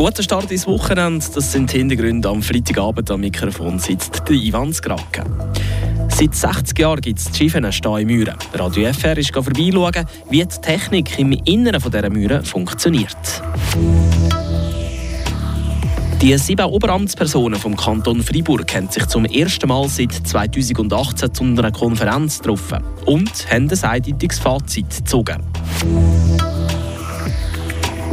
Guten Start ins Wochenende, das sind die Hintergründe. Am Freitagabend am Mikrofon sitzt der Ivan Skrake. Seit 60 Jahren gibt es die Schiffen in Mühren. Radio FR ist vorbeischauen, wie die Technik im Inneren dieser Mühren funktioniert. Die sieben Oberamtspersonen vom Kanton Freiburg haben sich zum ersten Mal seit 2018 zu einer Konferenz getroffen und haben ein eindeutiges Fazit gezogen.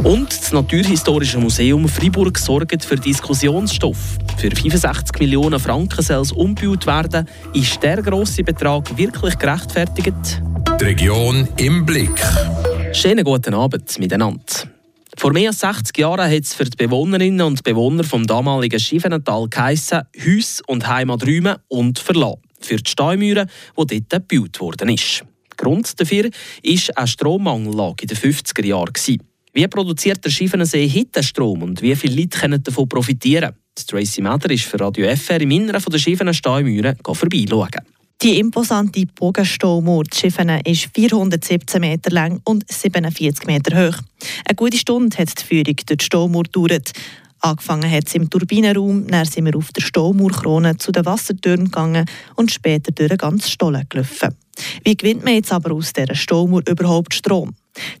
Und das Naturhistorische Museum Freiburg sorgt für Diskussionsstoff. Für 65 Millionen Franken soll es umgebaut werden. Ist der grosse Betrag wirklich gerechtfertigt? Die Region im Blick. Schönen guten Abend miteinander. Vor mehr als 60 Jahren hat es für die Bewohnerinnen und Bewohner vom damaligen Schiffenental geheissen, Haus und Heimat räumen und verlassen. Für die Steimüre, die dort gebaut worden ist. Grund dafür war eine Strommangellage in den 50er Jahren. Wie produziert der Schiffenensee heute Strom und wie viele Leute können davon profitieren? Tracy Meder ist für Radio FR im Inneren der Schiffenen Steimüre vorbeischauen. Die imposante Bogenstaumauer Schiffene ist 417 Meter lang und 47 Meter hoch. Eine gute Stunde hat die Führung durch die Staumauer gedauert. Angefangen hat es im Turbinenraum, dann sind wir auf der Staumauerkrone zu den Wassertürmen gegangen und später durch den ganzen Stollen gelaufen. Wie gewinnt man jetzt aber aus dieser Staumauer überhaupt Strom?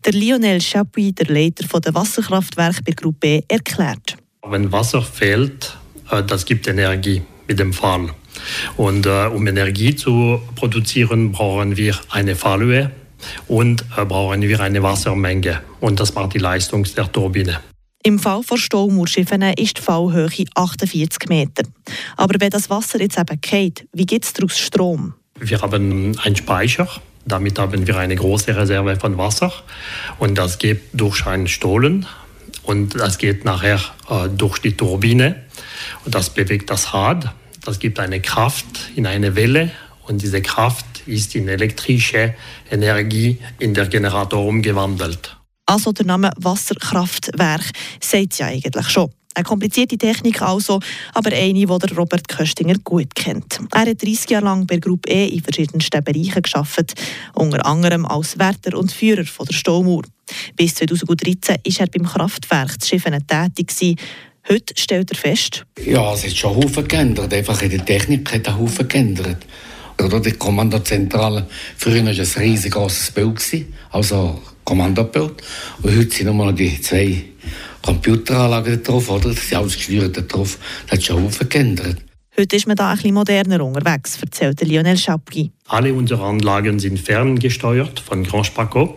Der Lionel Chapuis, der Leiter der Wasserkraftwerke bei Gruppe E, erklärt. Wenn Wasser fehlt, äh, das gibt Energie mit dem Fall. Und äh, um Energie zu produzieren, brauchen wir eine Fallhöhe und äh, brauchen wir eine Wassermenge. Und das macht die Leistung der Turbine. Im Fall von Staumaurschiffen ist die Fallhöhe 48 Meter. Aber wenn das Wasser jetzt eben geht, wie gibt es daraus Strom? Wir haben einen Speicher. Damit haben wir eine große Reserve von Wasser. Und das geht durch einen Stollen. Und das geht nachher äh, durch die Turbine. Und das bewegt das Rad. Das gibt eine Kraft in eine Welle und diese Kraft ist in elektrische Energie in der Generator umgewandelt. Also der Name Wasserkraftwerk sagt ja eigentlich schon. Eine komplizierte Technik also, aber eine, die Robert Köstinger gut kennt. Er hat 30 Jahre lang bei Gruppe E in verschiedensten Bereichen geschafft, unter anderem als Wärter und Führer von der Staumauer. Bis 2013 war er beim Kraftwerk zu Schiffen tätig Heute stellt er fest. Ja, es hat schon Haufen geändert. Einfach in der Technik hat er Haufen geändert. Oder die Kommandozentrale. Früher war es ein riesengroßes Bild, also Kommandobild. Und heute sind nur noch die zwei Computeranlagen drauf, oder? Das sind alles gesteuert drauf. Das hat schon Haufen geändert. Heute ist man da ein bisschen moderner unterwegs, erzählt Lionel Chapuis. Alle unsere Anlagen sind ferngesteuert von Grand Spaco.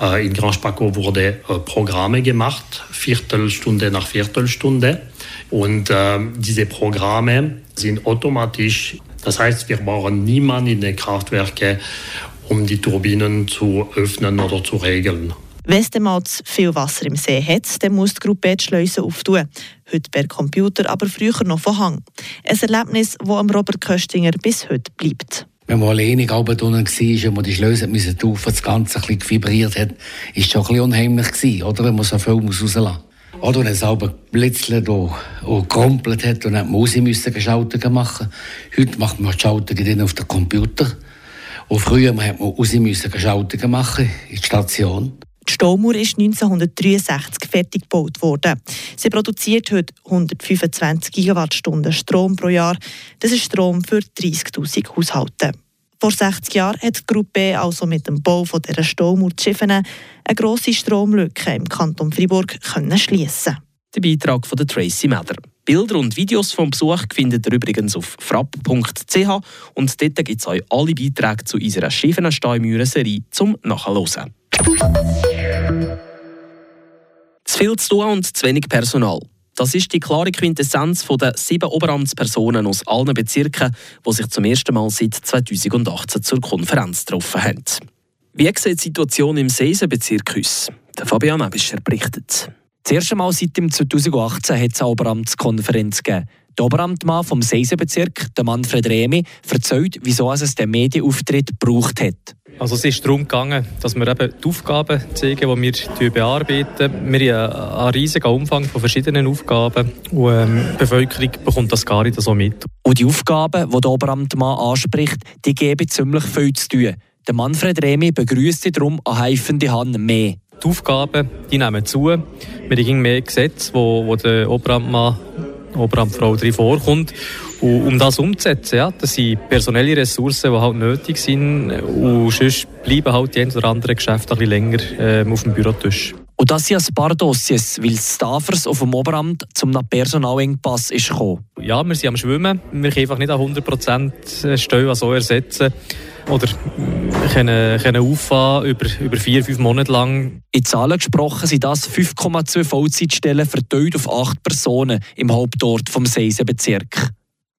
Äh, in Grand Spaco wurde äh, Programme gemacht, Viertelstunde nach Viertelstunde. Und äh, diese Programme sind automatisch. Das heißt, wir brauchen niemanden in den Kraftwerken, um die Turbinen zu öffnen oder zu regeln. Wenn mal zu viel Wasser im See hat, dann muss die Gruppe die Schleuse auftun. Heute per Computer, aber früher noch von Hang. Ein Erlebnis, das am Robert Köstinger bis heute bleibt. Wenn man alleine oben drinnen war und man die Schleuse müssen taufen, das Ganze ein bisschen vibriert hat, es schon ein bisschen unheimlich gewesen, oder? Wenn man so viel muss rauslassen muss. Oder wenn es aber blitzelt und, und gerumpelt hat und dann muss ich müssen Schaltungen machen. Heute macht man die Schaltungen auf den Computer. Und früher musste man raus Schaltungen machen in die Station. Staumauer ist 1963 fertig gebaut worden. Sie produziert heute 125 Gigawattstunden Strom pro Jahr. Das ist Strom für 30.000 Haushalte. Vor 60 Jahren hat die Gruppe also mit dem Bau von dieser Staumauer Schiffen eine grosse Stromlücke im Kanton Freiburg schließen. Der Beitrag von Tracy Meder. Bilder und Videos vom Besuch findet ihr übrigens auf frapp.ch und dort gibt es euch alle Beiträge zu unserer Schiffensteimüren-Serie zum Nachhören. Zu viel zu tun und zu wenig Personal. Das ist die klare Quintessenz der sieben Oberamtspersonen aus allen Bezirken, die sich zum ersten Mal seit 2018 zur Konferenz getroffen haben. Wie sieht die Situation im Seisenbezirk aus? Der Fabian Abischer berichtet. Das erste Mal seit 2018 hat es eine Oberamtskonferenz gegeben. Der Oberamtmann vom Seisenbezirk, Manfred Remi, erzählt, wieso es den Medienauftritt gebraucht hat. Also es ist darum gegangen, dass wir eben die Aufgaben zeigen, die wir bearbeiten. Wir haben einen riesigen Umfang von verschiedenen Aufgaben und ähm, die Bevölkerung bekommt das gar nicht so mit. Und die Aufgaben, die der Oberamtmann anspricht, die geben ziemlich viel zu tun. Der Manfred Remi begrüßt darum eine heifende Hand mehr. die Aufgaben die nehmen zu. Wir haben mehr Gesetze, wo, wo der Oberamtmann, Oberamtfrau drin vorkommt. Und um das umzusetzen, ja, das sind personelle Ressourcen, die halt nötig sind. Und sonst bleiben halt die ein oder anderen Geschäfte ein bisschen länger äh, auf dem Bürotisch. Und das sind ein paar Dossiers, weil Staffers auf dem Oberamt zum Personalengpass ist gekommen. Ja, wir sind am Schwimmen. Wir können einfach nicht an 100% Stellen so ersetzen. Oder können, können auffahren über, über vier, fünf Monate lang. In Zahlen gesprochen sind das 5,2 Vollzeitstellen verteilt auf acht Personen im Hauptort vom Seisenbezirk.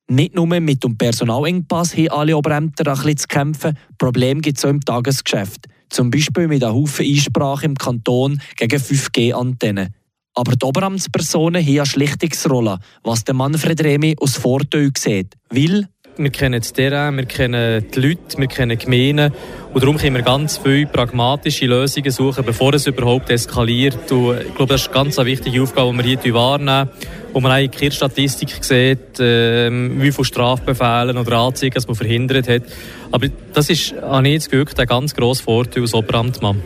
Nicht nur mit dem Personalengpass haben alle Oberämter ein bisschen zu kämpfen, Probleme gibt es auch im Tagesgeschäft. Zum Beispiel mit einer Haufen Einsprache im Kanton gegen 5G-Antennen. Aber die Oberamtspersonen haben eine Schlichtungsrolle, was der Manfred Remi aus Vorteil sieht. Weil wir kennen das Terrain, wir kennen die Leute, wir kennen die Gemeinden. Und darum können wir ganz viele pragmatische Lösungen suchen, bevor es überhaupt eskaliert. Und ich glaube, das ist eine ganz wichtige Aufgabe, die wir hier wahrnehmen. Wo man eigentlich in der Statistik sieht, äh, wie viele Strafbefehle oder Anzeigen man verhindert hat. Aber das ist, habe ich das Glück, ein ganz grosser Vorteil als Oberamtmann.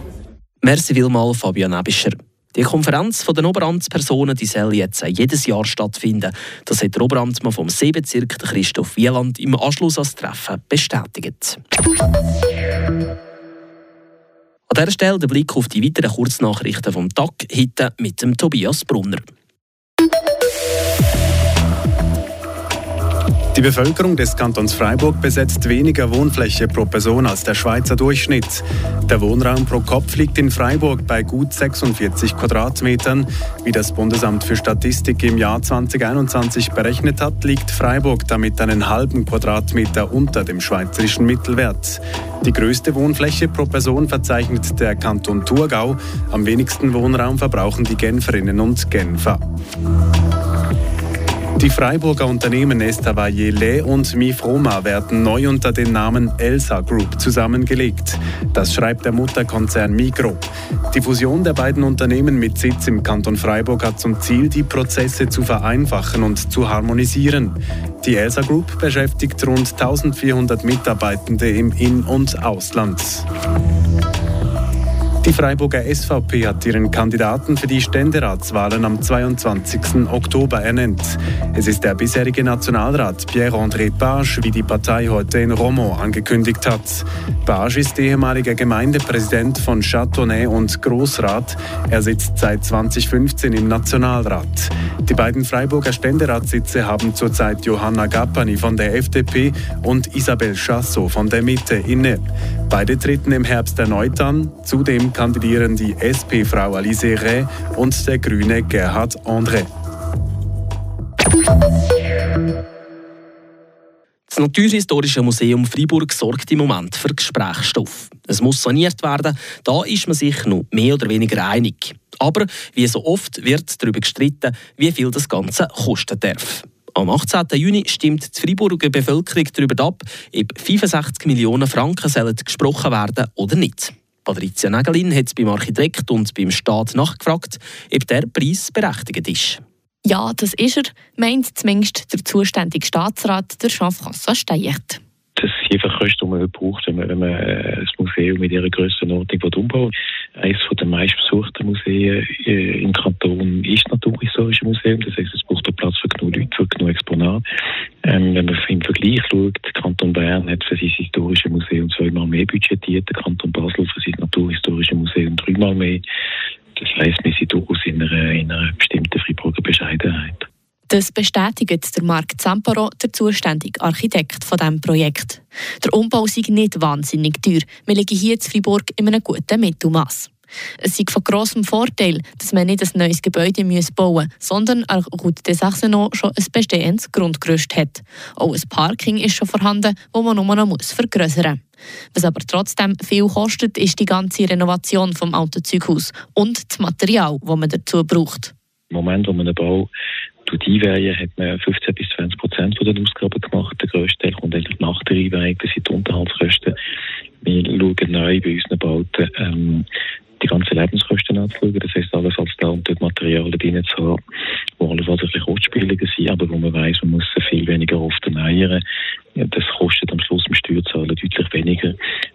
Merci vielmals, Fabian Ebischer. Die Konferenz der Oberamtspersonen die soll jetzt jedes Jahr stattfinden. Das hat der Oberamtmann vom Seebezirk, Christoph Wieland, im Anschluss an das Treffen bestätigt. An dieser Stelle der Blick auf die weiteren Kurznachrichten vom Tag, heute mit dem Tobias Brunner. Die Bevölkerung des Kantons Freiburg besetzt weniger Wohnfläche pro Person als der Schweizer Durchschnitt. Der Wohnraum pro Kopf liegt in Freiburg bei gut 46 Quadratmetern. Wie das Bundesamt für Statistik im Jahr 2021 berechnet hat, liegt Freiburg damit einen halben Quadratmeter unter dem schweizerischen Mittelwert. Die größte Wohnfläche pro Person verzeichnet der Kanton Thurgau. Am wenigsten Wohnraum verbrauchen die Genferinnen und Genfer. Die Freiburger Unternehmen Estavayer und Mifroma werden neu unter dem Namen Elsa Group zusammengelegt. Das schreibt der Mutterkonzern Migro. Die Fusion der beiden Unternehmen mit Sitz im Kanton Freiburg hat zum Ziel, die Prozesse zu vereinfachen und zu harmonisieren. Die Elsa Group beschäftigt rund 1400 Mitarbeitende im In- und Ausland. Die Freiburger SVP hat ihren Kandidaten für die Ständeratswahlen am 22. Oktober ernannt. Es ist der bisherige Nationalrat Pierre-André Page, wie die Partei heute in Romont angekündigt hat. Page ist ehemaliger Gemeindepräsident von Châteauneuf und Großrat. Er sitzt seit 2015 im Nationalrat. Die beiden Freiburger Ständeratssitze haben zurzeit Johanna Gappani von der FDP und Isabel Chassot von der Mitte inne. Beide treten im Herbst erneut an. Zudem kandidieren die SP-Frau Alice Ray und der Grüne Gerhard André. Das Naturhistorische Museum Freiburg sorgt im Moment für Gesprächsstoff. Es muss saniert werden, da ist man sich noch mehr oder weniger einig. Aber wie so oft wird darüber gestritten, wie viel das Ganze kosten darf. Am 18. Juni stimmt die Freiburger Bevölkerung darüber ab, ob 65 Millionen Franken sollen gesprochen werden oder nicht. Patricia Nägelin hat beim Architekt und beim Staat nachgefragt, ob der Preis berechtigt ist. Ja, das ist er, meint zumindest der zuständige Staatsrat, der Jean-François Steyert. Das sind einfach Kosten, die man braucht, wenn man, wenn man ein Museum mit ihrer Grössenordnung umbaut. Eines der meistbesuchten Museen äh, im Kanton ist das Naturhistorische Museum. Das heißt, es braucht auch Platz für genug Leute, für genug Exponate. Ähm, wenn man im Vergleich schaut, der Kanton Bern hat für sein historisches Museum zweimal mehr budgetiert, der Kanton Basel für sein Naturhistorische Museum dreimal mehr. Das heisst, wir sind durchaus in einer, in einer bestimmten Freiburger Bescheidenheit. Das bestätigt der Marc Zamparo, der zuständige Architekt von diesem Projekt. Der Umbau sei nicht wahnsinnig teuer. Wir liegen hier in Freiburg in einem guten Mittelmaß. Es ist von grossem Vorteil, dass man nicht ein neues Gebäude bauen muss, sondern an Route des Arsenaux schon ein bestehendes Grundgerüst hat. Auch ein Parking ist schon vorhanden, wo man nur noch vergrößern muss. Was aber trotzdem viel kostet, ist die ganze Renovation vom alten Zeughaus und das Material, das man dazu braucht. Im Moment, wo man einen Bau einweihen, hat man 15 bis 20 Prozent den Ausgaben gemacht. Der grösste Teil kommt eigentlich nach der Einweihung, das sind die Unterhaltskosten. Wir schauen neu bei unseren Bauten ähm, die ganzen Lebenskosten anzuschauen. Das heisst, alles als da und dort Materialien drin zu haben, alles was ein bisschen kostspieliger sind, aber wo man weiss, man muss viel weniger oft erneuern. Das kostet am Schluss im Steuerzahler deutlich weniger,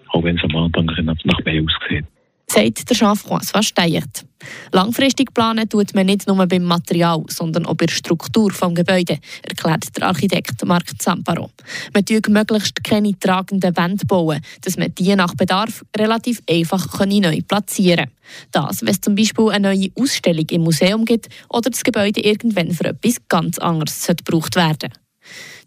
auch wenn es am Anfang nach mehr aussieht. sagt der Jean-François Steyert. Langfristig planen tut man nicht nur beim Material, sondern auch bei der Struktur des Gebäudes, erklärt der Architekt Marc Zamparo. Man tue möglichst keine tragenden Wände bauen, dass man die nach Bedarf relativ einfach neu platzieren kann. Das, wenn es zum Beispiel eine neue Ausstellung im Museum gibt oder das Gebäude irgendwann für etwas ganz anderes gebraucht werden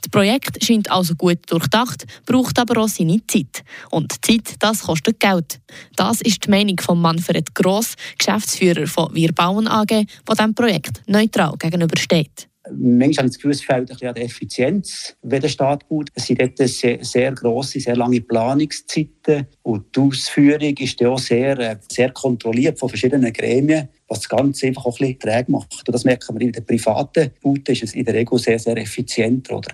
das Projekt scheint also gut durchdacht, braucht aber auch seine Zeit. Und Zeit, das kostet Geld. Das ist die Meinung von Manfred Gross, Geschäftsführer von Wir bauen AG, der diesem Projekt neutral gegenübersteht. Manchmal habe ich das Gefühl, es fehlt ein bisschen an der Effizienz, wenn der Staat baut. Es sind dort sehr, sehr grosse, sehr lange Planungszeiten und die Ausführung ist auch sehr, äh, sehr kontrolliert von verschiedenen Gremien, was das Ganze einfach auch ein bisschen träge macht. Und das merken wir in den privaten Bauten, ist es in der Regel sehr, sehr effizient. Oder?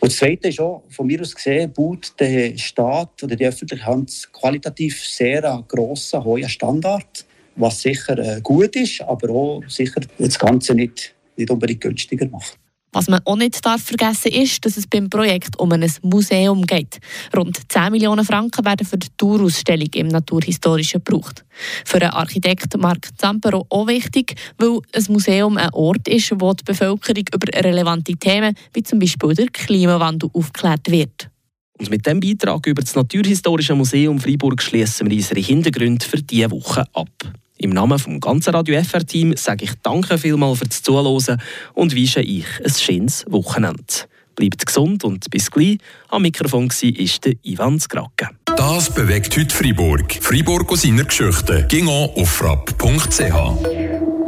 Und das Zweite ist auch, von mir aus gesehen, baut der Staat oder die öffentliche Hand qualitativ sehr einen grossen, hohen Standard, was sicher äh, gut ist, aber auch sicher das Ganze nicht, nicht unbedingt günstiger macht. Was man auch nicht darf vergessen ist, dass es beim Projekt um ein Museum geht. Rund 10 Millionen Franken werden für die Tourausstellung im Naturhistorischen gebraucht. Für den Architekt Marc Zampero auch wichtig, weil ein Museum ein Ort ist, wo die Bevölkerung über relevante Themen wie zum Beispiel der Klimawandel aufgeklärt wird. Und mit dem Beitrag über das Naturhistorische Museum Freiburg schließen wir unsere Hintergründe für diese Woche ab. Im Namen vom ganzen Radio FR-Team sage ich Danke vielmals fürs Zuhören und wünsche euch ein schönes Wochenende. Bleibt gesund und bis gleich. Am Mikrofon war Ivan Skrake. Das bewegt heute Freiburg. Freiburg aus seiner Geschichte. Ging auf frapp.ch.